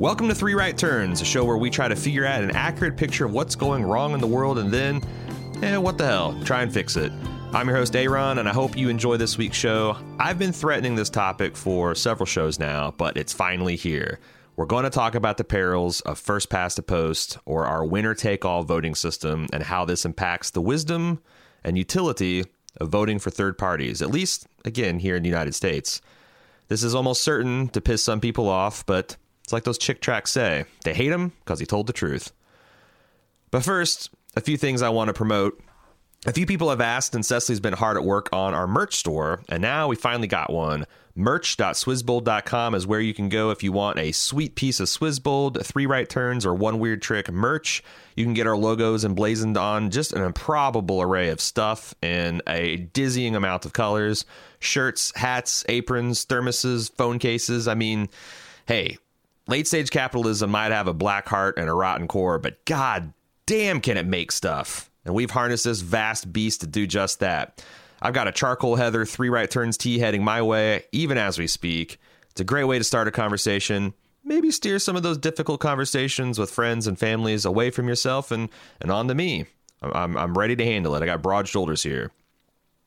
Welcome to Three Right Turns, a show where we try to figure out an accurate picture of what's going wrong in the world and then, eh, what the hell, try and fix it. I'm your host, Aaron, and I hope you enjoy this week's show. I've been threatening this topic for several shows now, but it's finally here. We're going to talk about the perils of first past the post, or our winner take all voting system, and how this impacts the wisdom and utility of voting for third parties, at least, again, here in the United States. This is almost certain to piss some people off, but it's like those Chick tracts say they hate him because he told the truth. But first, a few things I want to promote. A few people have asked, and Cecily's been hard at work on our merch store, and now we finally got one. Merch.swizzbold.com is where you can go if you want a sweet piece of Swizzbold, three right turns, or one weird trick merch. You can get our logos emblazoned on just an improbable array of stuff in a dizzying amount of colors shirts, hats, aprons, thermoses, phone cases. I mean, hey, Late stage capitalism might have a black heart and a rotten core, but god damn can it make stuff. And we've harnessed this vast beast to do just that. I've got a charcoal heather three right turns tee heading my way, even as we speak. It's a great way to start a conversation. Maybe steer some of those difficult conversations with friends and families away from yourself and, and on to me. I'm, I'm ready to handle it. I got broad shoulders here.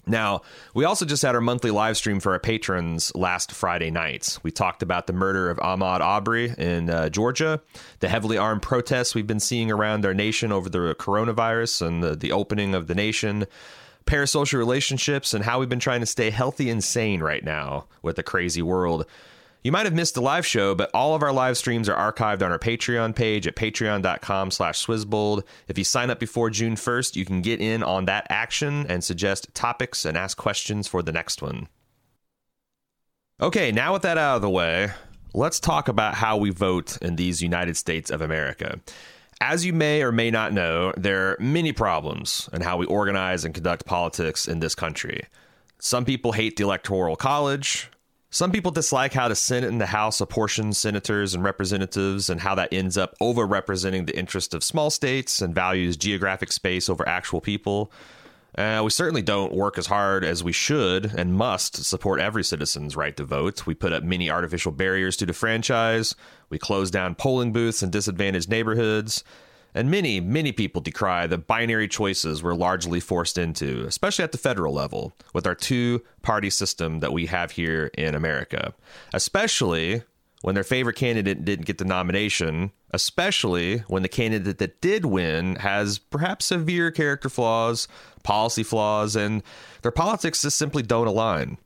Now, we also just had our monthly live stream for our patrons last Friday night. We talked about the murder of Ahmaud Arbery in uh, Georgia, the heavily armed protests we've been seeing around our nation over the coronavirus and the, the opening of the nation, parasocial relationships, and how we've been trying to stay healthy and sane right now with the crazy world. You might have missed the live show, but all of our live streams are archived on our Patreon page at patreon.com slash swizzbold. If you sign up before June 1st, you can get in on that action and suggest topics and ask questions for the next one. Okay, now with that out of the way, let's talk about how we vote in these United States of America. As you may or may not know, there are many problems in how we organize and conduct politics in this country. Some people hate the Electoral College. Some people dislike how the Senate and the House apportion senators and representatives and how that ends up overrepresenting the interest of small states and values geographic space over actual people. Uh, we certainly don't work as hard as we should and must to support every citizen's right to vote. We put up many artificial barriers to the franchise. We close down polling booths in disadvantaged neighborhoods. And many, many people decry the binary choices we're largely forced into, especially at the federal level, with our two party system that we have here in America. Especially when their favorite candidate didn't get the nomination, especially when the candidate that did win has perhaps severe character flaws, policy flaws, and their politics just simply don't align.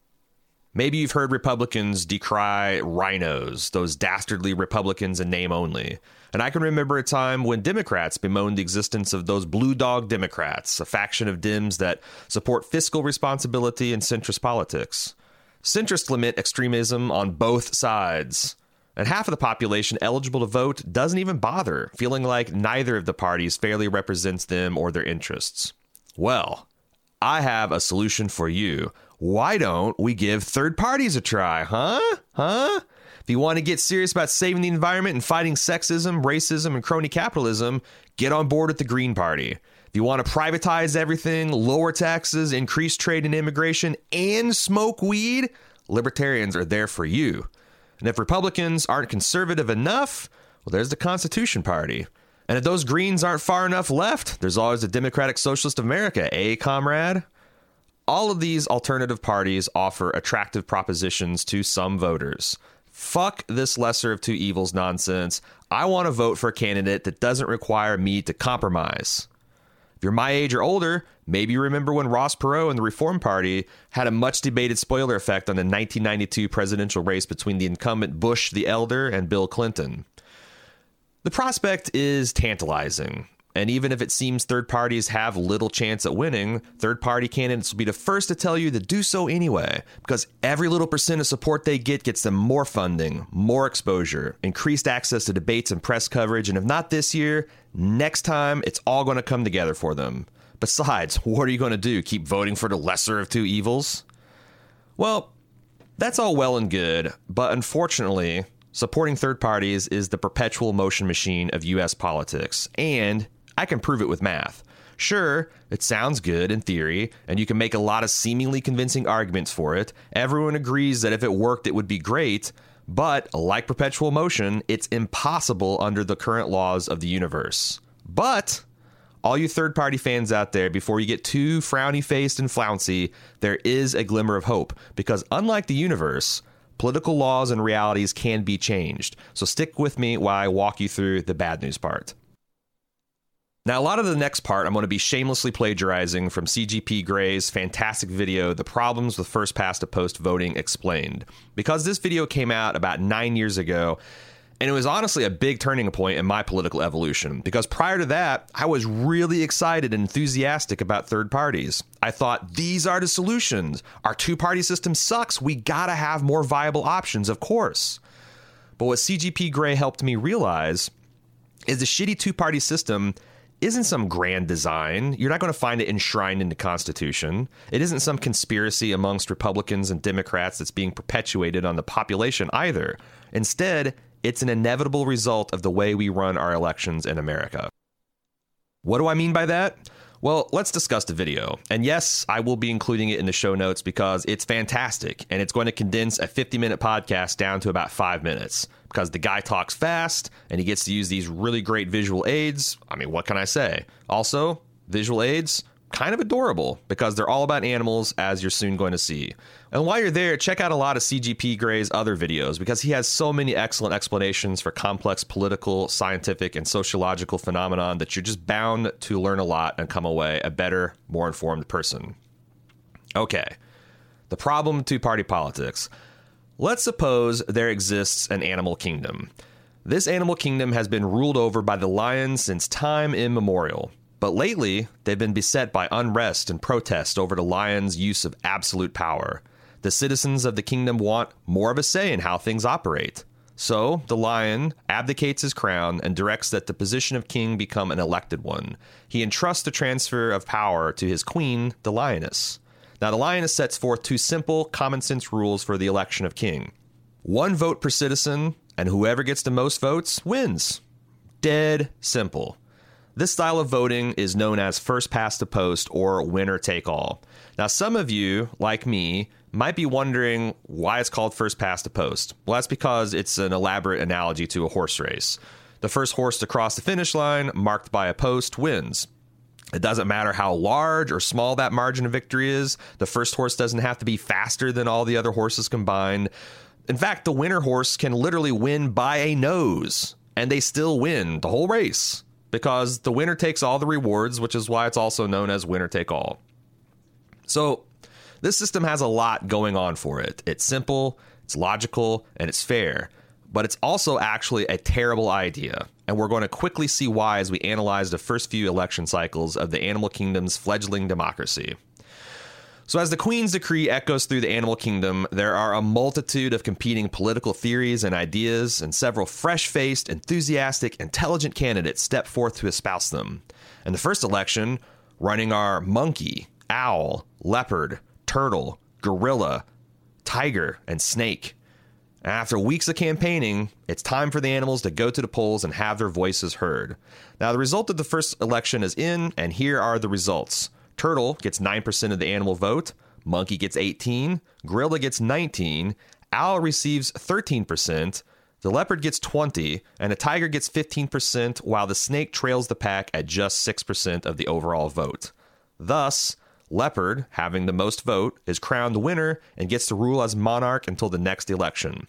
Maybe you've heard Republicans decry RINOs, those dastardly Republicans in name only. And I can remember a time when Democrats bemoaned the existence of those blue dog Democrats, a faction of Dems that support fiscal responsibility and centrist politics. Centrists lament extremism on both sides. And half of the population eligible to vote doesn't even bother, feeling like neither of the parties fairly represents them or their interests. Well, I have a solution for you. Why don't we give third parties a try, huh? Huh? If you want to get serious about saving the environment and fighting sexism, racism, and crony capitalism, get on board with the Green Party. If you want to privatize everything, lower taxes, increase trade and immigration, and smoke weed, libertarians are there for you. And if Republicans aren't conservative enough, well, there's the Constitution Party. And if those Greens aren't far enough left, there's always the Democratic Socialist of America, eh, comrade? All of these alternative parties offer attractive propositions to some voters. Fuck this lesser of two evils nonsense. I want to vote for a candidate that doesn't require me to compromise. If you're my age or older, maybe you remember when Ross Perot and the Reform Party had a much debated spoiler effect on the 1992 presidential race between the incumbent Bush the Elder and Bill Clinton. The prospect is tantalizing. And even if it seems third parties have little chance at winning, third party candidates will be the first to tell you to do so anyway, because every little percent of support they get gets them more funding, more exposure, increased access to debates and press coverage, and if not this year, next time it's all going to come together for them. Besides, what are you going to do? Keep voting for the lesser of two evils? Well, that's all well and good, but unfortunately, supporting third parties is the perpetual motion machine of US politics, and I can prove it with math. Sure, it sounds good in theory, and you can make a lot of seemingly convincing arguments for it. Everyone agrees that if it worked, it would be great. But like perpetual motion, it's impossible under the current laws of the universe. But all you third party fans out there, before you get too frowny faced and flouncy, there is a glimmer of hope because unlike the universe, political laws and realities can be changed. So stick with me while I walk you through the bad news part. Now, a lot of the next part, I'm going to be shamelessly plagiarizing from CGP Grey's fantastic video, The Problems with First Past to Post Voting Explained. Because this video came out about nine years ago, and it was honestly a big turning point in my political evolution because prior to that, I was really excited and enthusiastic about third parties. I thought these are the solutions. Our two party system sucks. We gotta have more viable options, of course. But what CGP Grey helped me realize is the shitty two party system isn't some grand design. You're not going to find it enshrined in the Constitution. It isn't some conspiracy amongst Republicans and Democrats that's being perpetuated on the population either. Instead, it's an inevitable result of the way we run our elections in America. What do I mean by that? Well, let's discuss the video. And yes, I will be including it in the show notes because it's fantastic and it's going to condense a 50 minute podcast down to about five minutes because the guy talks fast and he gets to use these really great visual aids. I mean, what can I say? Also, visual aids, kind of adorable because they're all about animals, as you're soon going to see. And while you're there, check out a lot of CGP Grey's other videos because he has so many excellent explanations for complex political, scientific, and sociological phenomenon that you're just bound to learn a lot and come away a better, more informed person. Okay, the problem to party politics. Let's suppose there exists an animal kingdom. This animal kingdom has been ruled over by the lions since time immemorial. But lately, they've been beset by unrest and protest over the lion's use of absolute power. The citizens of the kingdom want more of a say in how things operate. So, the lion abdicates his crown and directs that the position of king become an elected one. He entrusts the transfer of power to his queen, the lioness. Now, the lioness sets forth two simple, common sense rules for the election of king one vote per citizen, and whoever gets the most votes wins. Dead simple. This style of voting is known as first past the post or winner take all. Now, some of you, like me, might be wondering why it's called first past the post. Well, that's because it's an elaborate analogy to a horse race. The first horse to cross the finish line, marked by a post, wins. It doesn't matter how large or small that margin of victory is. The first horse doesn't have to be faster than all the other horses combined. In fact, the winner horse can literally win by a nose, and they still win the whole race because the winner takes all the rewards, which is why it's also known as winner take all. So, this system has a lot going on for it. It's simple, it's logical, and it's fair, but it's also actually a terrible idea. And we're going to quickly see why as we analyze the first few election cycles of the animal kingdom's fledgling democracy. So, as the Queen's decree echoes through the animal kingdom, there are a multitude of competing political theories and ideas, and several fresh faced, enthusiastic, intelligent candidates step forth to espouse them. In the first election, running are monkey, owl, leopard, turtle, gorilla, tiger, and snake. After weeks of campaigning, it's time for the animals to go to the polls and have their voices heard. Now, the result of the first election is in, and here are the results. Turtle gets 9% of the animal vote, monkey gets 18, gorilla gets 19, owl receives 13%, the leopard gets 20, and a tiger gets 15%, while the snake trails the pack at just 6% of the overall vote. Thus, Leopard, having the most vote, is crowned the winner and gets to rule as monarch until the next election.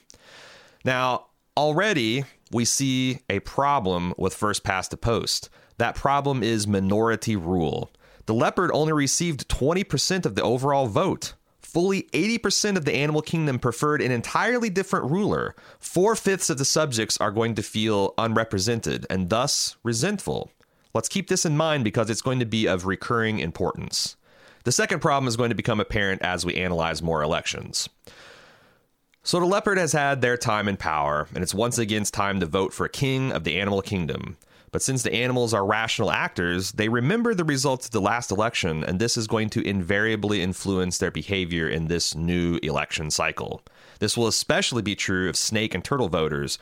Now, already we see a problem with first past the post. That problem is minority rule. The leopard only received 20% of the overall vote. Fully 80% of the animal kingdom preferred an entirely different ruler. Four fifths of the subjects are going to feel unrepresented and thus resentful. Let's keep this in mind because it's going to be of recurring importance. The second problem is going to become apparent as we analyze more elections. So the leopard has had their time in power, and it's once again time to vote for a king of the animal kingdom. But since the animals are rational actors, they remember the results of the last election, and this is going to invariably influence their behavior in this new election cycle. This will especially be true of snake and turtle voters,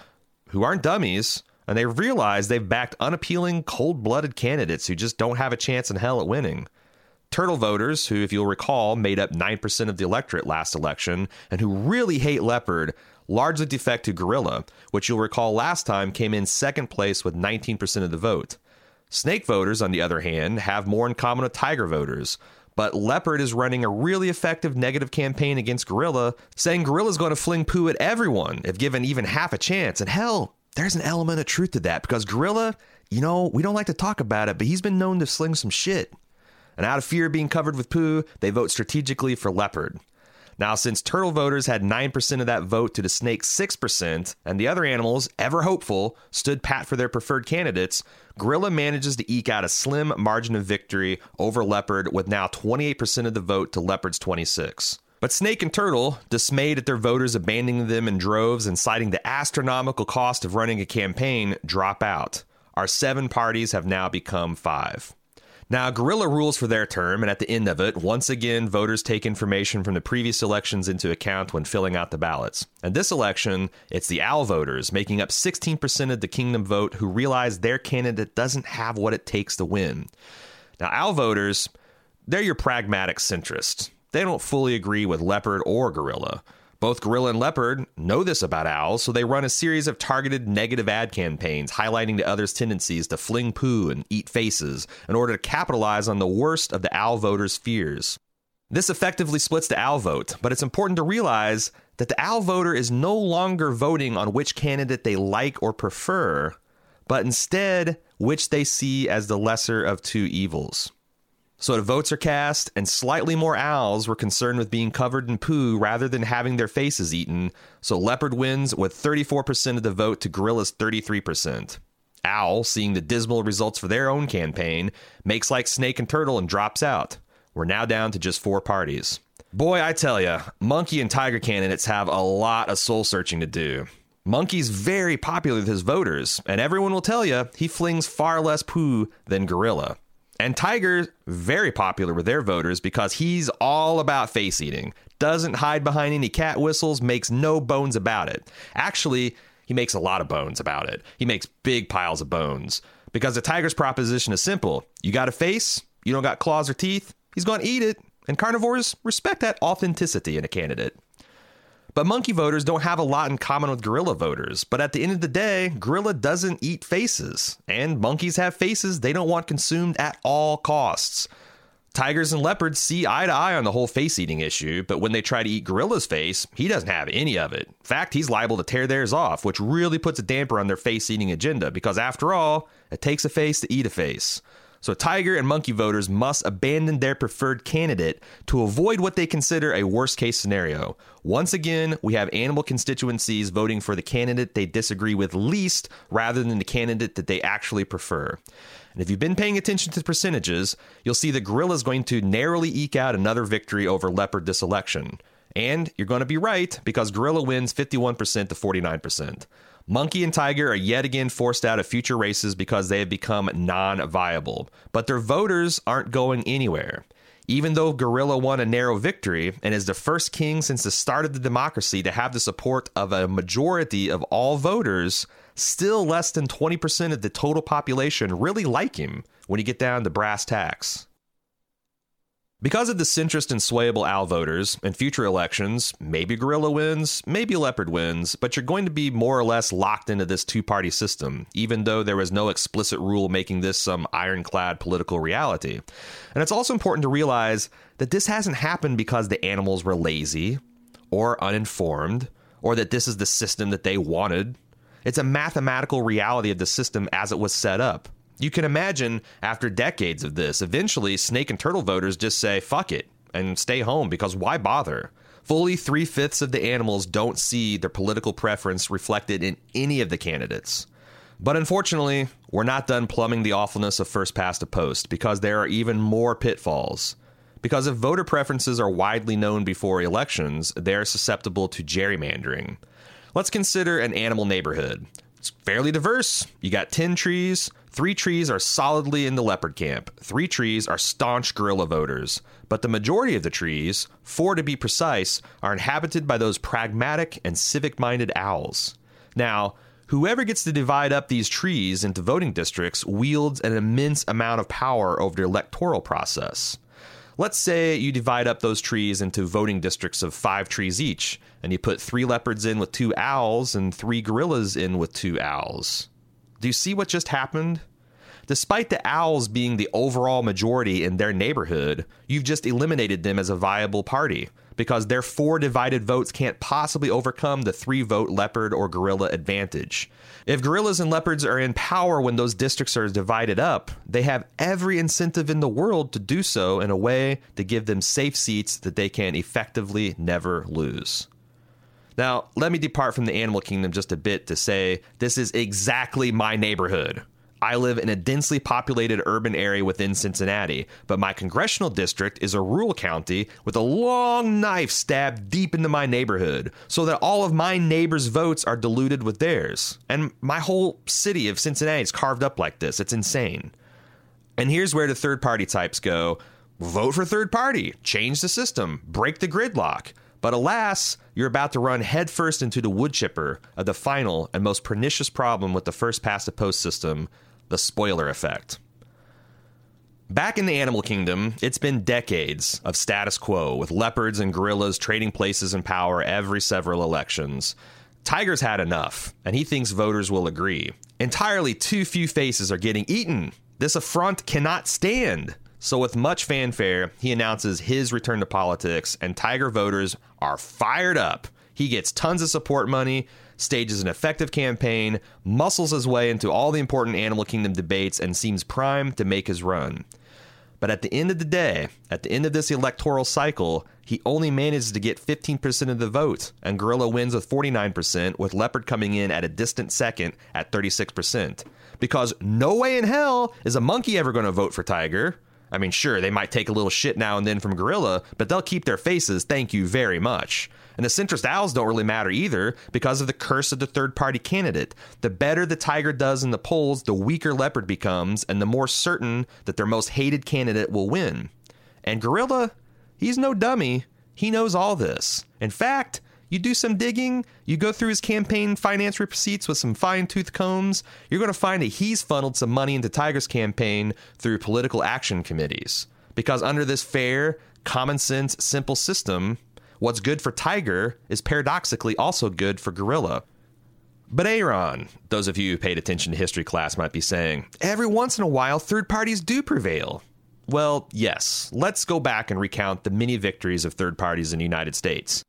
who aren't dummies, and they realize they've backed unappealing, cold blooded candidates who just don't have a chance in hell at winning. Turtle voters, who, if you'll recall, made up 9% of the electorate last election, and who really hate Leopard, largely defect to gorilla, which you'll recall last time came in second place with 19% of the vote. Snake voters, on the other hand, have more in common with tiger voters. But Leopard is running a really effective negative campaign against Gorilla, saying Gorilla's going to fling poo at everyone if given even half a chance. And hell, there's an element of truth to that because Gorilla, you know, we don't like to talk about it, but he's been known to sling some shit. And out of fear of being covered with poo, they vote strategically for Leopard. Now, since turtle voters had 9% of that vote to the snake's 6%, and the other animals, ever hopeful, stood pat for their preferred candidates, gorilla manages to eke out a slim margin of victory over leopard with now 28% of the vote to leopard's 26. But Snake and Turtle, dismayed at their voters abandoning them in droves and citing the astronomical cost of running a campaign, drop out. Our seven parties have now become five. Now, Gorilla rules for their term, and at the end of it, once again, voters take information from the previous elections into account when filling out the ballots. And this election, it's the OWL voters, making up 16% of the kingdom vote, who realize their candidate doesn't have what it takes to win. Now, OWL voters, they're your pragmatic centrists. They don't fully agree with Leopard or Gorilla. Both Gorilla and Leopard know this about owls, so they run a series of targeted negative ad campaigns highlighting the other's tendencies to fling poo and eat faces in order to capitalize on the worst of the owl voters' fears. This effectively splits the owl vote, but it's important to realize that the owl voter is no longer voting on which candidate they like or prefer, but instead which they see as the lesser of two evils. So the votes are cast, and slightly more owls were concerned with being covered in poo rather than having their faces eaten. So Leopard wins with 34% of the vote to Gorilla's 33%. Owl, seeing the dismal results for their own campaign, makes like Snake and Turtle and drops out. We're now down to just four parties. Boy, I tell ya, Monkey and Tiger candidates have a lot of soul searching to do. Monkey's very popular with his voters, and everyone will tell you he flings far less poo than Gorilla. And Tiger, very popular with their voters because he's all about face eating. Doesn't hide behind any cat whistles, makes no bones about it. Actually, he makes a lot of bones about it. He makes big piles of bones. Because the tiger's proposition is simple you got a face, you don't got claws or teeth, he's going to eat it. And carnivores respect that authenticity in a candidate. But monkey voters don't have a lot in common with gorilla voters. But at the end of the day, gorilla doesn't eat faces, and monkeys have faces they don't want consumed at all costs. Tigers and leopards see eye to eye on the whole face eating issue, but when they try to eat Gorilla's face, he doesn't have any of it. In fact, he's liable to tear theirs off, which really puts a damper on their face eating agenda because, after all, it takes a face to eat a face. So, tiger and monkey voters must abandon their preferred candidate to avoid what they consider a worst case scenario. Once again, we have animal constituencies voting for the candidate they disagree with least rather than the candidate that they actually prefer. And if you've been paying attention to the percentages, you'll see that gorilla is going to narrowly eke out another victory over leopard this election. And you're going to be right because gorilla wins 51% to 49%. Monkey and Tiger are yet again forced out of future races because they have become non viable. But their voters aren't going anywhere. Even though Gorilla won a narrow victory and is the first king since the start of the democracy to have the support of a majority of all voters, still less than 20% of the total population really like him when you get down to brass tacks. Because of the centrist and swayable owl voters, in future elections, maybe Gorilla wins, maybe Leopard wins, but you're going to be more or less locked into this two party system, even though there was no explicit rule making this some ironclad political reality. And it's also important to realize that this hasn't happened because the animals were lazy or uninformed, or that this is the system that they wanted. It's a mathematical reality of the system as it was set up. You can imagine after decades of this, eventually snake and turtle voters just say, fuck it, and stay home because why bother? Fully three fifths of the animals don't see their political preference reflected in any of the candidates. But unfortunately, we're not done plumbing the awfulness of first past the post because there are even more pitfalls. Because if voter preferences are widely known before elections, they are susceptible to gerrymandering. Let's consider an animal neighborhood. It's fairly diverse. You got 10 trees, Three trees are solidly in the leopard camp. Three trees are staunch gorilla voters. But the majority of the trees, four to be precise, are inhabited by those pragmatic and civic minded owls. Now, whoever gets to divide up these trees into voting districts wields an immense amount of power over the electoral process. Let's say you divide up those trees into voting districts of five trees each, and you put three leopards in with two owls and three gorillas in with two owls. Do you see what just happened? Despite the owls being the overall majority in their neighborhood, you've just eliminated them as a viable party because their four divided votes can't possibly overcome the three vote leopard or gorilla advantage. If gorillas and leopards are in power when those districts are divided up, they have every incentive in the world to do so in a way to give them safe seats that they can effectively never lose. Now, let me depart from the animal kingdom just a bit to say this is exactly my neighborhood. I live in a densely populated urban area within Cincinnati, but my congressional district is a rural county with a long knife stabbed deep into my neighborhood, so that all of my neighbors' votes are diluted with theirs. And my whole city of Cincinnati is carved up like this. It's insane. And here's where the third party types go vote for third party, change the system, break the gridlock. But alas, you're about to run headfirst into the wood chipper of the final and most pernicious problem with the first past the post system the spoiler effect. Back in the animal kingdom, it's been decades of status quo with leopards and gorillas trading places in power every several elections. Tiger's had enough, and he thinks voters will agree. Entirely too few faces are getting eaten. This affront cannot stand. So, with much fanfare, he announces his return to politics, and Tiger voters are fired up. He gets tons of support money, stages an effective campaign, muscles his way into all the important Animal Kingdom debates, and seems primed to make his run. But at the end of the day, at the end of this electoral cycle, he only manages to get 15% of the vote, and Gorilla wins with 49%, with Leopard coming in at a distant second at 36%. Because no way in hell is a monkey ever going to vote for Tiger. I mean, sure, they might take a little shit now and then from Gorilla, but they'll keep their faces, thank you very much. And the centrist owls don't really matter either because of the curse of the third party candidate. The better the tiger does in the polls, the weaker leopard becomes, and the more certain that their most hated candidate will win. And Gorilla, he's no dummy. He knows all this. In fact, you do some digging, you go through his campaign finance receipts with some fine tooth combs, you're going to find that he's funneled some money into Tiger's campaign through political action committees. Because under this fair, common sense, simple system, What's good for Tiger is paradoxically also good for Gorilla. But Aaron, those of you who paid attention to history class might be saying, every once in a while third parties do prevail. Well, yes, let's go back and recount the many victories of third parties in the United States.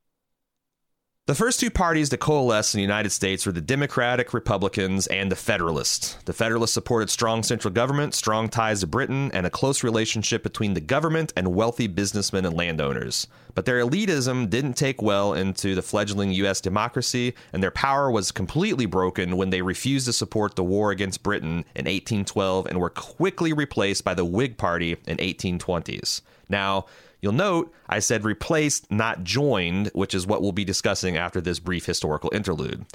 The first two parties to coalesce in the United States were the Democratic Republicans and the Federalists. The Federalists supported strong central government, strong ties to Britain, and a close relationship between the government and wealthy businessmen and landowners. But their elitism didn't take well into the fledgling U.S. democracy, and their power was completely broken when they refused to support the war against Britain in 1812 and were quickly replaced by the Whig Party in 1820s. Now, You'll note I said replaced, not joined, which is what we'll be discussing after this brief historical interlude.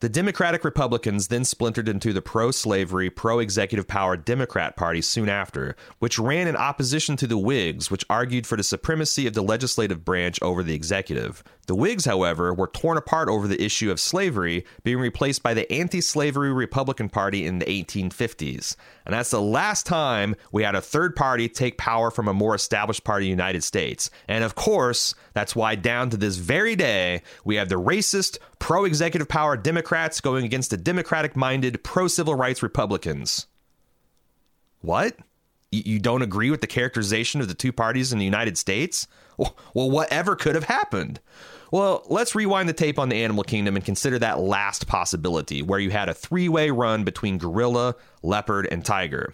The Democratic Republicans then splintered into the pro slavery, pro executive power Democrat Party soon after, which ran in opposition to the Whigs, which argued for the supremacy of the legislative branch over the executive. The Whigs, however, were torn apart over the issue of slavery, being replaced by the anti slavery Republican Party in the 1850s. And that's the last time we had a third party take power from a more established party in the United States. And of course, that's why down to this very day, we have the racist, pro executive power Democrats going against the democratic minded, pro civil rights Republicans. What? You don't agree with the characterization of the two parties in the United States? Well, whatever could have happened? Well, let's rewind the tape on the animal kingdom and consider that last possibility where you had a three way run between gorilla, leopard, and tiger.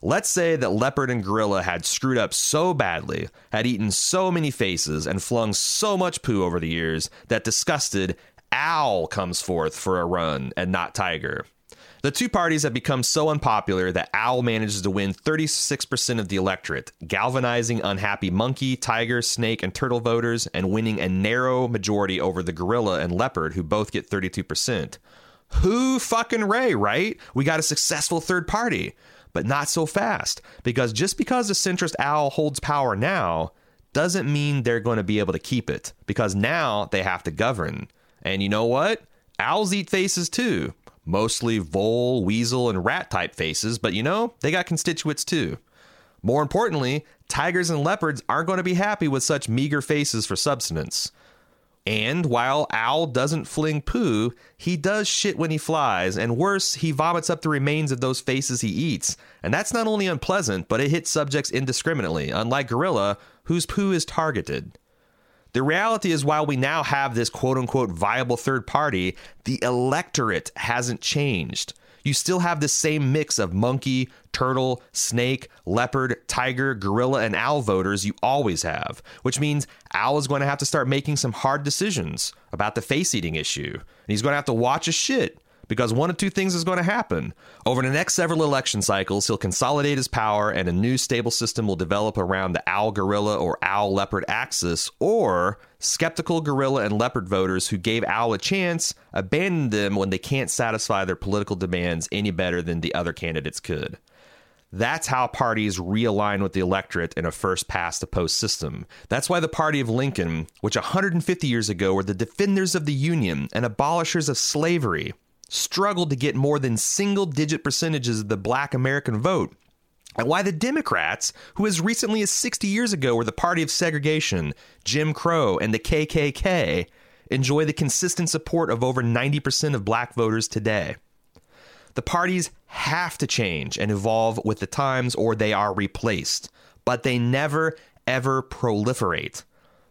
Let's say that leopard and gorilla had screwed up so badly, had eaten so many faces, and flung so much poo over the years that disgusted, owl comes forth for a run and not tiger. The two parties have become so unpopular that Owl manages to win 36% of the electorate, galvanizing unhappy monkey, tiger, snake, and turtle voters, and winning a narrow majority over the gorilla and leopard, who both get 32%. Who fucking Ray, right? We got a successful third party. But not so fast, because just because the centrist owl holds power now doesn't mean they're going to be able to keep it, because now they have to govern. And you know what? Owls eat faces too mostly vole, weasel, and rat type faces, but you know, they got constituents too. More importantly, tigers and leopards aren't going to be happy with such meager faces for subsistence. And while Owl doesn't fling poo, he does shit when he flies, and worse, he vomits up the remains of those faces he eats. And that's not only unpleasant, but it hits subjects indiscriminately, unlike Gorilla, whose poo is targeted. The reality is, while we now have this quote unquote viable third party, the electorate hasn't changed you still have the same mix of monkey, turtle, snake, leopard, tiger, gorilla, and owl voters you always have, which means Owl is going to have to start making some hard decisions about the face eating issue. And he's going to have to watch his shit because one of two things is going to happen. Over the next several election cycles, he'll consolidate his power and a new stable system will develop around the owl gorilla or owl leopard axis, or skeptical gorilla and leopard voters who gave owl a chance abandon them when they can't satisfy their political demands any better than the other candidates could. That's how parties realign with the electorate in a first past the post system. That's why the party of Lincoln, which 150 years ago were the defenders of the Union and abolishers of slavery, struggled to get more than single digit percentages of the black American vote. And why the Democrats, who as recently as 60 years ago were the party of segregation, Jim Crow, and the KKK, enjoy the consistent support of over 90% of black voters today. The parties have to change and evolve with the times or they are replaced, but they never, ever proliferate.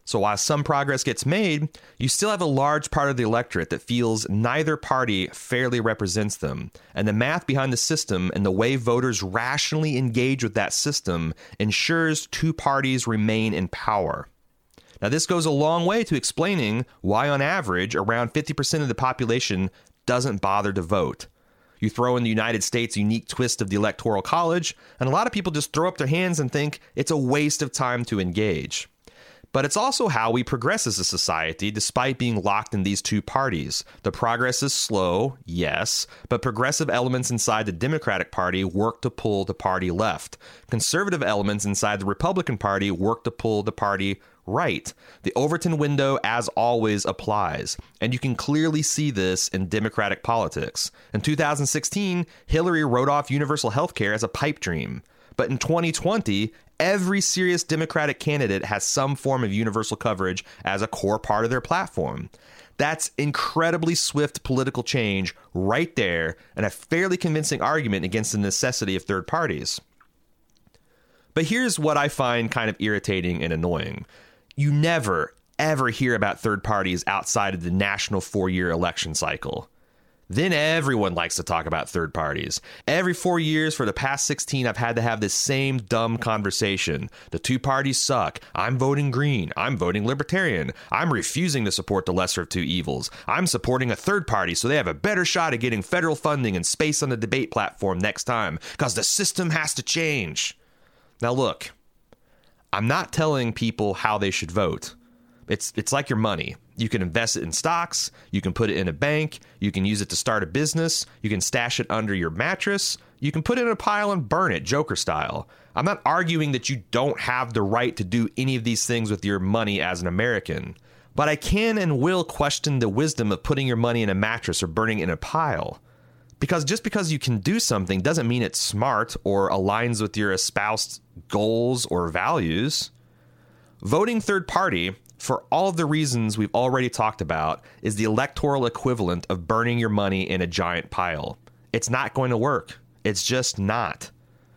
So while some progress gets made, you still have a large part of the electorate that feels neither party fairly represents them. And the math behind the system and the way voters rationally engage with that system ensures two parties remain in power. Now, this goes a long way to explaining why, on average, around 50% of the population doesn't bother to vote. You throw in the United States' unique twist of the Electoral College, and a lot of people just throw up their hands and think it's a waste of time to engage. But it's also how we progress as a society despite being locked in these two parties. The progress is slow, yes, but progressive elements inside the Democratic Party work to pull the party left. Conservative elements inside the Republican Party work to pull the party right. The Overton window, as always, applies. And you can clearly see this in Democratic politics. In 2016, Hillary wrote off universal health care as a pipe dream. But in 2020, every serious Democratic candidate has some form of universal coverage as a core part of their platform. That's incredibly swift political change right there, and a fairly convincing argument against the necessity of third parties. But here's what I find kind of irritating and annoying you never, ever hear about third parties outside of the national four year election cycle. Then everyone likes to talk about third parties. Every four years for the past 16, I've had to have this same dumb conversation. The two parties suck. I'm voting green. I'm voting libertarian. I'm refusing to support the lesser of two evils. I'm supporting a third party so they have a better shot at getting federal funding and space on the debate platform next time because the system has to change. Now, look, I'm not telling people how they should vote. It's it's like your money. You can invest it in stocks, you can put it in a bank, you can use it to start a business, you can stash it under your mattress, you can put it in a pile and burn it, Joker style. I'm not arguing that you don't have the right to do any of these things with your money as an American, but I can and will question the wisdom of putting your money in a mattress or burning it in a pile. Because just because you can do something doesn't mean it's smart or aligns with your espoused goals or values. Voting third party for all of the reasons we've already talked about, is the electoral equivalent of burning your money in a giant pile. It's not going to work. It's just not.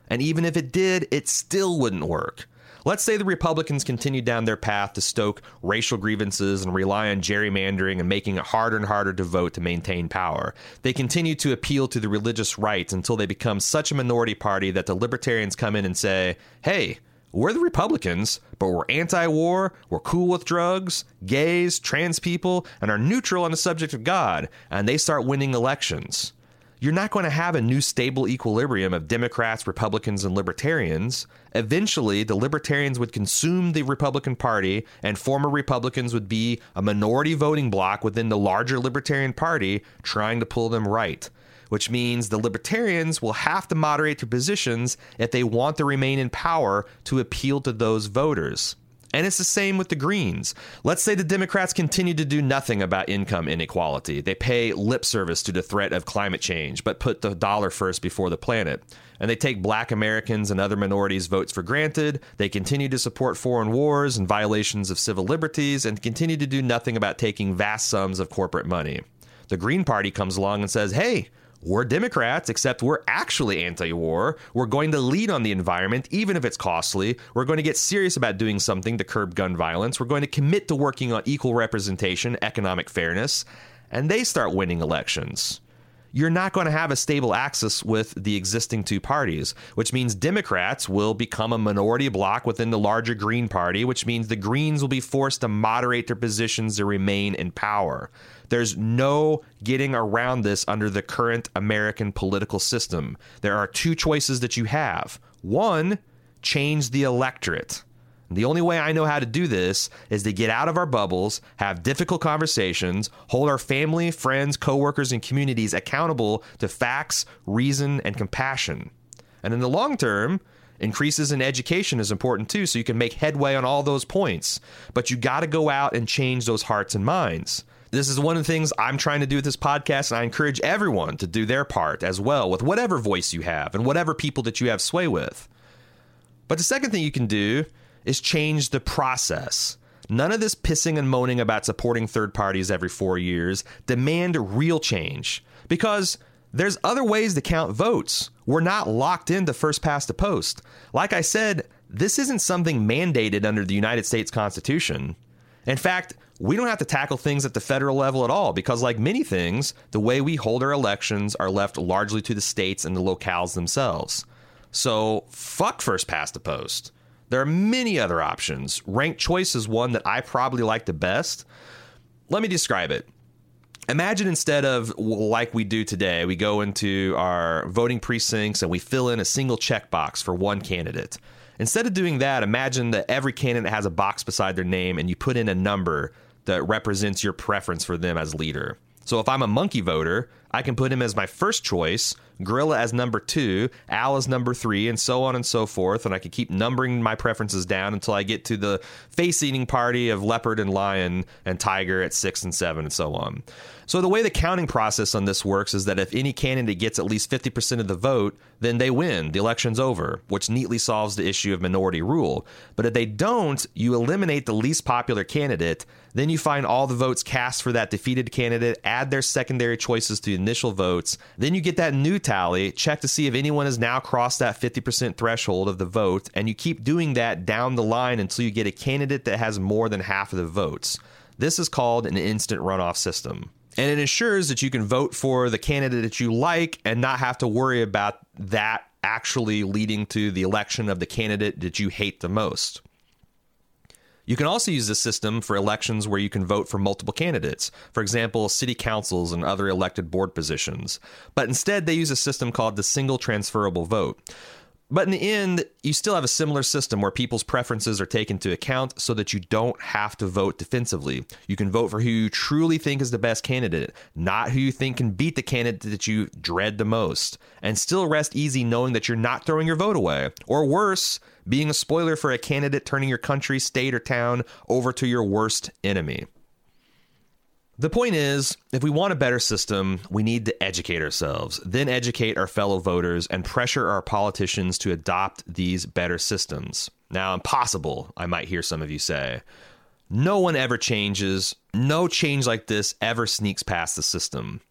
And even if it did, it still wouldn't work. Let's say the Republicans continue down their path to stoke racial grievances and rely on gerrymandering and making it harder and harder to vote to maintain power. They continue to appeal to the religious right until they become such a minority party that the libertarians come in and say, hey, we're the Republicans, but we're anti war, we're cool with drugs, gays, trans people, and are neutral on the subject of God, and they start winning elections. You're not going to have a new stable equilibrium of Democrats, Republicans, and Libertarians. Eventually, the Libertarians would consume the Republican Party, and former Republicans would be a minority voting bloc within the larger Libertarian Party trying to pull them right which means the libertarians will have to moderate their positions if they want to remain in power to appeal to those voters. And it's the same with the Greens. Let's say the Democrats continue to do nothing about income inequality. They pay lip service to the threat of climate change, but put the dollar first before the planet. And they take black Americans and other minorities' votes for granted. They continue to support foreign wars and violations of civil liberties and continue to do nothing about taking vast sums of corporate money. The Green Party comes along and says, hey, we're Democrats, except we're actually anti war. We're going to lead on the environment, even if it's costly. We're going to get serious about doing something to curb gun violence. We're going to commit to working on equal representation, economic fairness. And they start winning elections. You're not going to have a stable axis with the existing two parties, which means Democrats will become a minority bloc within the larger Green Party, which means the Greens will be forced to moderate their positions to remain in power. There's no getting around this under the current American political system. There are two choices that you have. One, change the electorate. The only way I know how to do this is to get out of our bubbles, have difficult conversations, hold our family, friends, coworkers, and communities accountable to facts, reason, and compassion. And in the long term, increases in education is important too, so you can make headway on all those points. But you got to go out and change those hearts and minds. This is one of the things I'm trying to do with this podcast, and I encourage everyone to do their part as well with whatever voice you have and whatever people that you have sway with. But the second thing you can do is change the process. None of this pissing and moaning about supporting third parties every four years. Demand real change because there's other ways to count votes. We're not locked into first past the post. Like I said, this isn't something mandated under the United States Constitution. In fact, we don't have to tackle things at the federal level at all because, like many things, the way we hold our elections are left largely to the states and the locales themselves. So, fuck first past the post. There are many other options. Ranked choice is one that I probably like the best. Let me describe it. Imagine instead of like we do today, we go into our voting precincts and we fill in a single checkbox for one candidate. Instead of doing that, imagine that every candidate has a box beside their name and you put in a number that represents your preference for them as leader. So if I'm a monkey voter, I can put him as my first choice, Gorilla as number two, Owl as number three, and so on and so forth. And I can keep numbering my preferences down until I get to the face eating party of leopard and lion and tiger at six and seven and so on. So the way the counting process on this works is that if any candidate gets at least 50% of the vote, then they win. The election's over, which neatly solves the issue of minority rule. But if they don't, you eliminate the least popular candidate. Then you find all the votes cast for that defeated candidate, add their secondary choices to the initial votes. Then you get that new tally, check to see if anyone has now crossed that 50% threshold of the vote, and you keep doing that down the line until you get a candidate that has more than half of the votes. This is called an instant runoff system. And it ensures that you can vote for the candidate that you like and not have to worry about that actually leading to the election of the candidate that you hate the most. You can also use this system for elections where you can vote for multiple candidates, for example, city councils and other elected board positions. But instead, they use a system called the single transferable vote. But in the end, you still have a similar system where people's preferences are taken into account so that you don't have to vote defensively. You can vote for who you truly think is the best candidate, not who you think can beat the candidate that you dread the most, and still rest easy knowing that you're not throwing your vote away. Or worse, being a spoiler for a candidate turning your country, state, or town over to your worst enemy. The point is, if we want a better system, we need to educate ourselves, then educate our fellow voters and pressure our politicians to adopt these better systems. Now, impossible, I might hear some of you say. No one ever changes. No change like this ever sneaks past the system.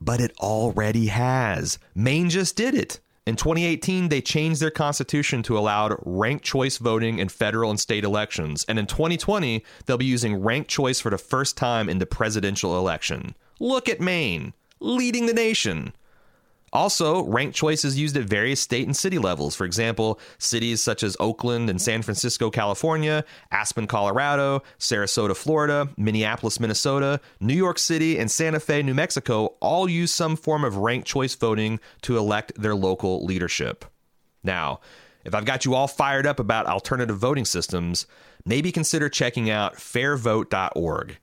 But it already has. Maine just did it. In 2018, they changed their constitution to allow ranked choice voting in federal and state elections. And in 2020, they'll be using ranked choice for the first time in the presidential election. Look at Maine, leading the nation. Also, ranked choice is used at various state and city levels. For example, cities such as Oakland and San Francisco, California, Aspen, Colorado, Sarasota, Florida, Minneapolis, Minnesota, New York City, and Santa Fe, New Mexico all use some form of ranked choice voting to elect their local leadership. Now, if I've got you all fired up about alternative voting systems, maybe consider checking out fairvote.org.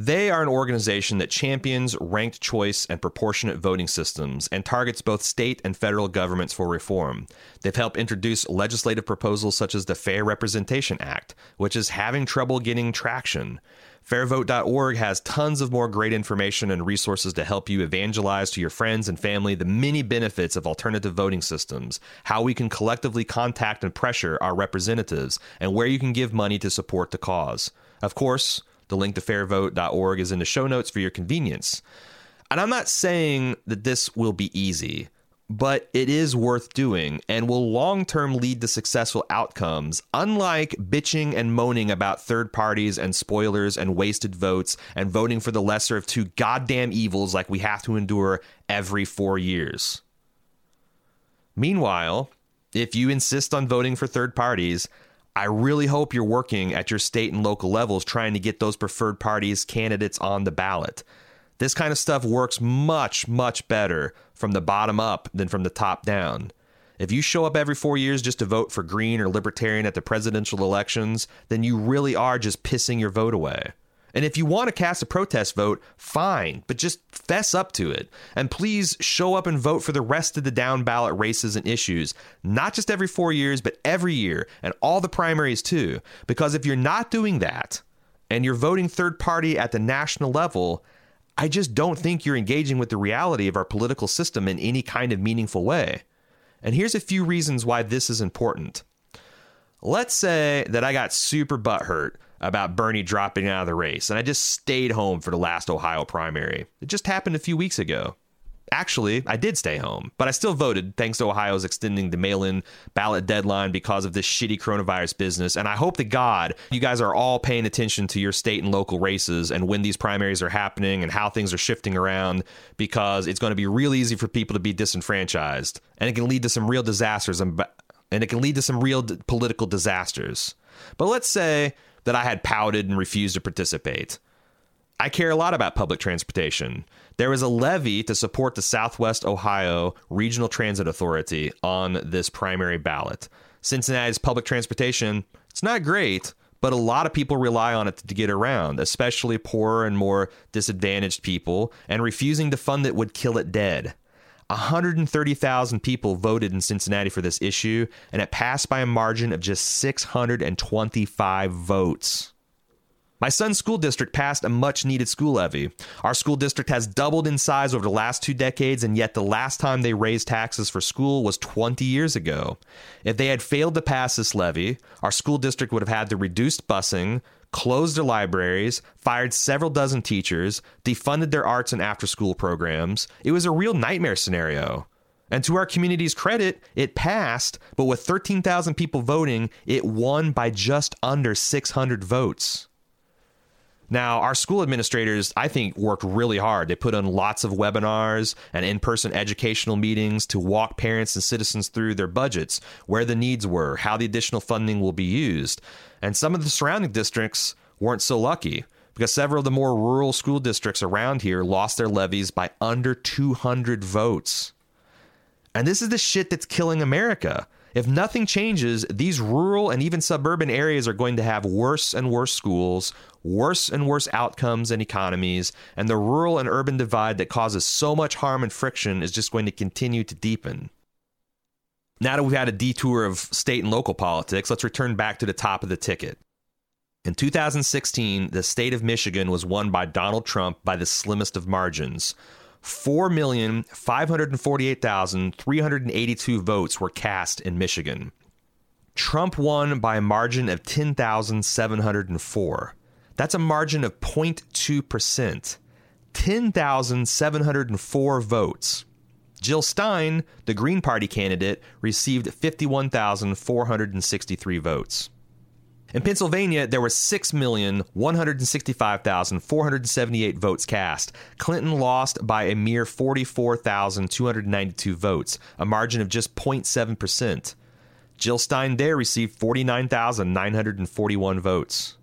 They are an organization that champions ranked choice and proportionate voting systems and targets both state and federal governments for reform. They've helped introduce legislative proposals such as the Fair Representation Act, which is having trouble getting traction. Fairvote.org has tons of more great information and resources to help you evangelize to your friends and family the many benefits of alternative voting systems, how we can collectively contact and pressure our representatives, and where you can give money to support the cause. Of course, the link to fairvote.org is in the show notes for your convenience. And I'm not saying that this will be easy, but it is worth doing and will long term lead to successful outcomes, unlike bitching and moaning about third parties and spoilers and wasted votes and voting for the lesser of two goddamn evils like we have to endure every four years. Meanwhile, if you insist on voting for third parties, I really hope you're working at your state and local levels trying to get those preferred parties candidates on the ballot. This kind of stuff works much, much better from the bottom up than from the top down. If you show up every four years just to vote for Green or Libertarian at the presidential elections, then you really are just pissing your vote away. And if you want to cast a protest vote, fine, but just fess up to it. And please show up and vote for the rest of the down ballot races and issues, not just every four years, but every year, and all the primaries too. Because if you're not doing that, and you're voting third party at the national level, I just don't think you're engaging with the reality of our political system in any kind of meaningful way. And here's a few reasons why this is important. Let's say that I got super butthurt about Bernie dropping out of the race, and I just stayed home for the last Ohio primary. It just happened a few weeks ago. Actually, I did stay home, but I still voted thanks to Ohio's extending the mail in ballot deadline because of this shitty coronavirus business. And I hope to God you guys are all paying attention to your state and local races and when these primaries are happening and how things are shifting around because it's going to be real easy for people to be disenfranchised. And it can lead to some real disasters and, and it can lead to some real political disasters. But let's say that I had pouted and refused to participate. I care a lot about public transportation. There was a levy to support the Southwest Ohio Regional Transit Authority on this primary ballot. Cincinnati's public transportation, it's not great, but a lot of people rely on it to get around, especially poorer and more disadvantaged people, and refusing to fund it would kill it dead. 130,000 people voted in Cincinnati for this issue, and it passed by a margin of just 625 votes. My son's school district passed a much needed school levy. Our school district has doubled in size over the last two decades, and yet the last time they raised taxes for school was 20 years ago. If they had failed to pass this levy, our school district would have had to reduce busing, closed their libraries, fired several dozen teachers, defunded their arts and after school programs. It was a real nightmare scenario. And to our community's credit, it passed, but with 13,000 people voting, it won by just under 600 votes. Now, our school administrators, I think, worked really hard. They put on lots of webinars and in person educational meetings to walk parents and citizens through their budgets, where the needs were, how the additional funding will be used. And some of the surrounding districts weren't so lucky because several of the more rural school districts around here lost their levies by under 200 votes. And this is the shit that's killing America. If nothing changes, these rural and even suburban areas are going to have worse and worse schools, worse and worse outcomes and economies, and the rural and urban divide that causes so much harm and friction is just going to continue to deepen. Now that we've had a detour of state and local politics, let's return back to the top of the ticket. In 2016, the state of Michigan was won by Donald Trump by the slimmest of margins. 4,548,382 votes were cast in Michigan. Trump won by a margin of 10,704. That's a margin of 0.2%. 10,704 votes. Jill Stein, the Green Party candidate, received 51,463 votes. In Pennsylvania, there were 6,165,478 votes cast. Clinton lost by a mere 44,292 votes, a margin of just 0.7%. Jill Stein there received 49,941 votes.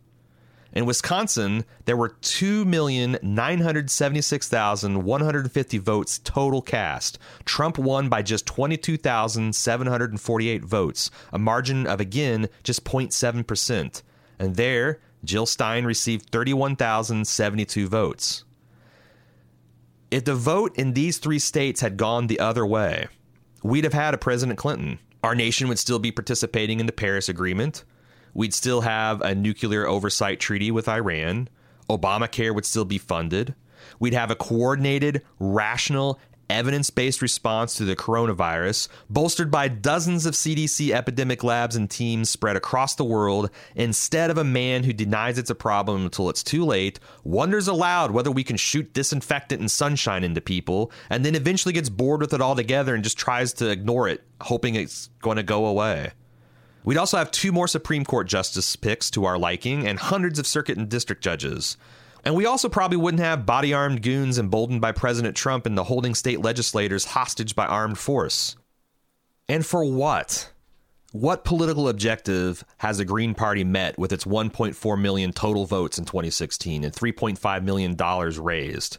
In Wisconsin, there were 2,976,150 votes total cast. Trump won by just 22,748 votes, a margin of again just 0.7%. And there, Jill Stein received 31,072 votes. If the vote in these three states had gone the other way, we'd have had a President Clinton. Our nation would still be participating in the Paris Agreement. We'd still have a nuclear oversight treaty with Iran. Obamacare would still be funded. We'd have a coordinated, rational, evidence based response to the coronavirus, bolstered by dozens of CDC epidemic labs and teams spread across the world, instead of a man who denies it's a problem until it's too late, wonders aloud whether we can shoot disinfectant and sunshine into people, and then eventually gets bored with it altogether and just tries to ignore it, hoping it's going to go away. We'd also have two more Supreme Court justice picks to our liking and hundreds of circuit and district judges. And we also probably wouldn't have body armed goons emboldened by President Trump and the holding state legislators hostage by armed force. And for what? What political objective has the Green Party met with its 1.4 million total votes in 2016 and $3.5 million raised?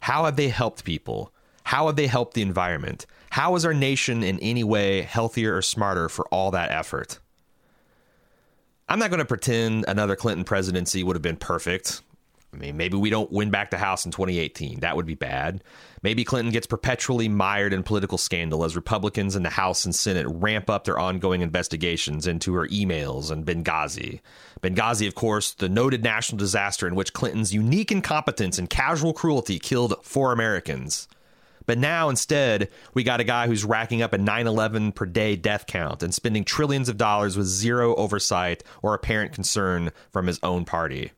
How have they helped people? How have they helped the environment? How is our nation in any way healthier or smarter for all that effort? I'm not going to pretend another Clinton presidency would have been perfect. I mean, maybe we don't win back the House in 2018. That would be bad. Maybe Clinton gets perpetually mired in political scandal as Republicans in the House and Senate ramp up their ongoing investigations into her emails and Benghazi. Benghazi, of course, the noted national disaster in which Clinton's unique incompetence and casual cruelty killed four Americans. But now instead, we got a guy who's racking up a 9 11 per day death count and spending trillions of dollars with zero oversight or apparent concern from his own party.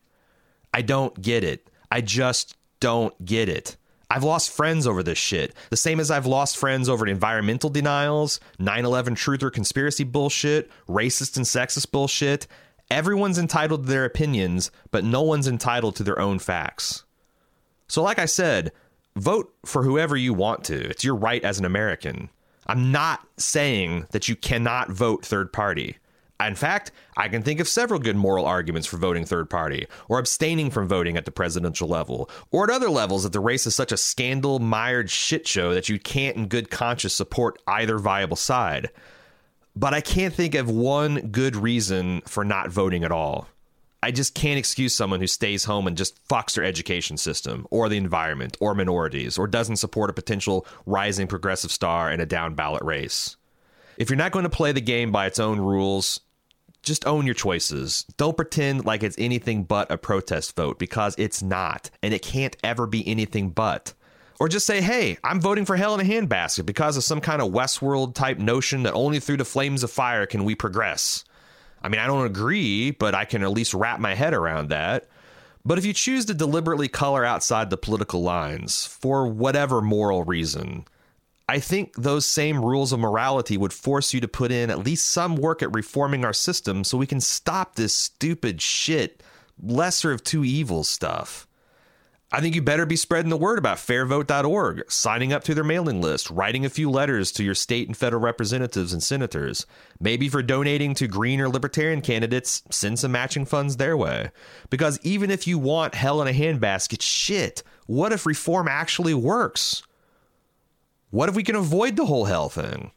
I don't get it. I just don't get it. I've lost friends over this shit. The same as I've lost friends over environmental denials, 9 11 truth or conspiracy bullshit, racist and sexist bullshit. Everyone's entitled to their opinions, but no one's entitled to their own facts. So, like I said, vote for whoever you want to. It's your right as an American. I'm not saying that you cannot vote third party. In fact, I can think of several good moral arguments for voting third party, or abstaining from voting at the presidential level, or at other levels that the race is such a scandal mired shit show that you can't in good conscience support either viable side. But I can't think of one good reason for not voting at all. I just can't excuse someone who stays home and just fucks their education system, or the environment, or minorities, or doesn't support a potential rising progressive star in a down ballot race. If you're not going to play the game by its own rules, just own your choices. Don't pretend like it's anything but a protest vote because it's not, and it can't ever be anything but. Or just say, hey, I'm voting for hell in a handbasket because of some kind of Westworld type notion that only through the flames of fire can we progress. I mean, I don't agree, but I can at least wrap my head around that. But if you choose to deliberately color outside the political lines for whatever moral reason, I think those same rules of morality would force you to put in at least some work at reforming our system so we can stop this stupid shit, lesser of two evils stuff. I think you better be spreading the word about fairvote.org, signing up to their mailing list, writing a few letters to your state and federal representatives and senators. Maybe for donating to green or libertarian candidates, send some matching funds their way. Because even if you want hell in a handbasket, shit, what if reform actually works? What if we can avoid the whole hell thing?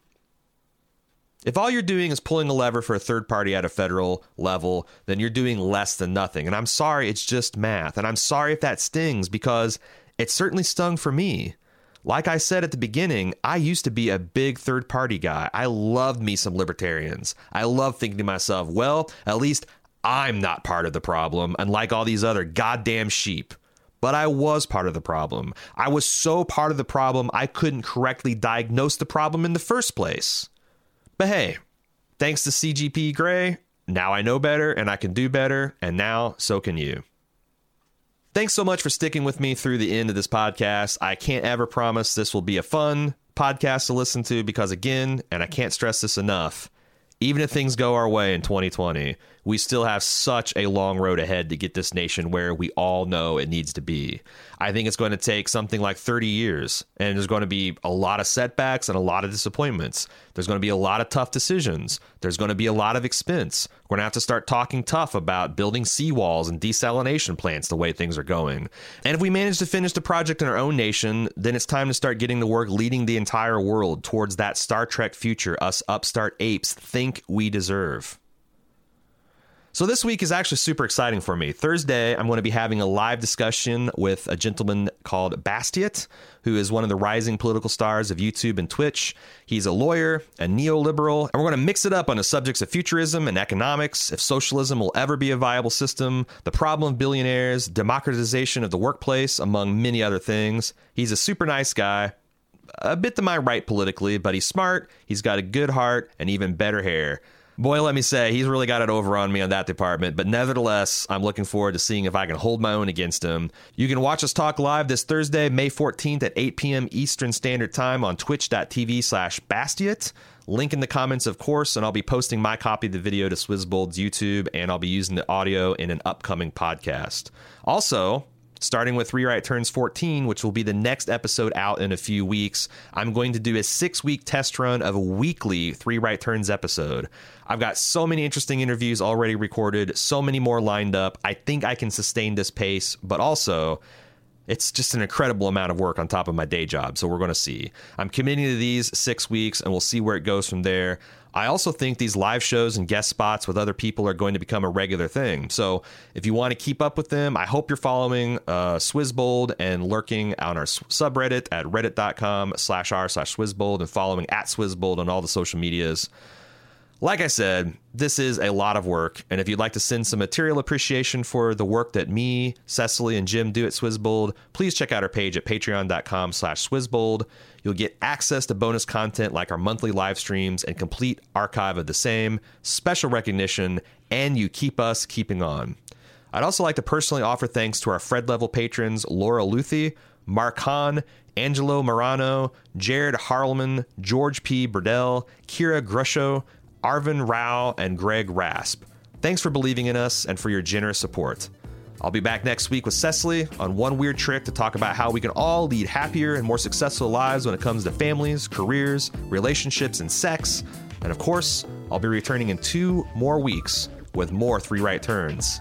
If all you're doing is pulling a lever for a third party at a federal level, then you're doing less than nothing. And I'm sorry, it's just math. And I'm sorry if that stings because it certainly stung for me. Like I said at the beginning, I used to be a big third party guy. I loved me some libertarians. I love thinking to myself, well, at least I'm not part of the problem, unlike all these other goddamn sheep but I was part of the problem. I was so part of the problem, I couldn't correctly diagnose the problem in the first place. But hey, thanks to CGP Grey, now I know better and I can do better, and now so can you. Thanks so much for sticking with me through the end of this podcast. I can't ever promise this will be a fun podcast to listen to because, again, and I can't stress this enough, even if things go our way in 2020, we still have such a long road ahead to get this nation where we all know it needs to be. I think it's going to take something like 30 years, and there's going to be a lot of setbacks and a lot of disappointments. There's going to be a lot of tough decisions. There's going to be a lot of expense. We're going to have to start talking tough about building seawalls and desalination plants the way things are going. And if we manage to finish the project in our own nation, then it's time to start getting to work leading the entire world towards that Star Trek future us upstart apes think we deserve. So this week is actually super exciting for me. Thursday, I'm going to be having a live discussion with a gentleman called Bastiat, who is one of the rising political stars of YouTube and Twitch. He's a lawyer, a neoliberal, and we're going to mix it up on the subjects of futurism and economics, if socialism will ever be a viable system, the problem of billionaires, democratization of the workplace, among many other things. He's a super nice guy, a bit to my right politically, but he's smart, he's got a good heart, and even better hair. Boy, let me say, he's really got it over on me on that department, but nevertheless, I'm looking forward to seeing if I can hold my own against him. You can watch us talk live this Thursday, May 14th at 8 p.m. Eastern Standard Time on twitch.tv slash Bastiat. Link in the comments, of course, and I'll be posting my copy of the video to Swizzbold's YouTube, and I'll be using the audio in an upcoming podcast. Also, starting with Three Right Turns 14, which will be the next episode out in a few weeks. I'm going to do a six week test run of a weekly Three Right Turns episode. I've got so many interesting interviews already recorded, so many more lined up. I think I can sustain this pace, but also it's just an incredible amount of work on top of my day job. So we're going to see. I'm committing to these six weeks and we'll see where it goes from there. I also think these live shows and guest spots with other people are going to become a regular thing. So if you want to keep up with them, I hope you're following uh, Swizzbold and lurking on our subreddit at reddit.com slash r slash Swizzbold and following at Swizzbold on all the social medias. Like I said, this is a lot of work, and if you'd like to send some material appreciation for the work that me, Cecily, and Jim do at Swizzbold, please check out our page at patreon.com slash Swizzbold. You'll get access to bonus content like our monthly live streams and complete archive of the same, special recognition, and you keep us keeping on. I'd also like to personally offer thanks to our Fred level patrons Laura Luthi, Mark Hahn, Angelo Morano, Jared Harleman, George P. Burdell, Kira Grusho, Arvin Rao, and Greg Rasp. Thanks for believing in us and for your generous support. I'll be back next week with Cecily on One Weird Trick to talk about how we can all lead happier and more successful lives when it comes to families, careers, relationships, and sex. And of course, I'll be returning in two more weeks with more Three Right Turns.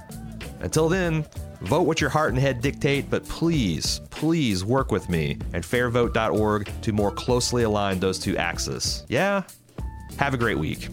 Until then, vote what your heart and head dictate, but please, please work with me and fairvote.org to more closely align those two axes. Yeah? Have a great week.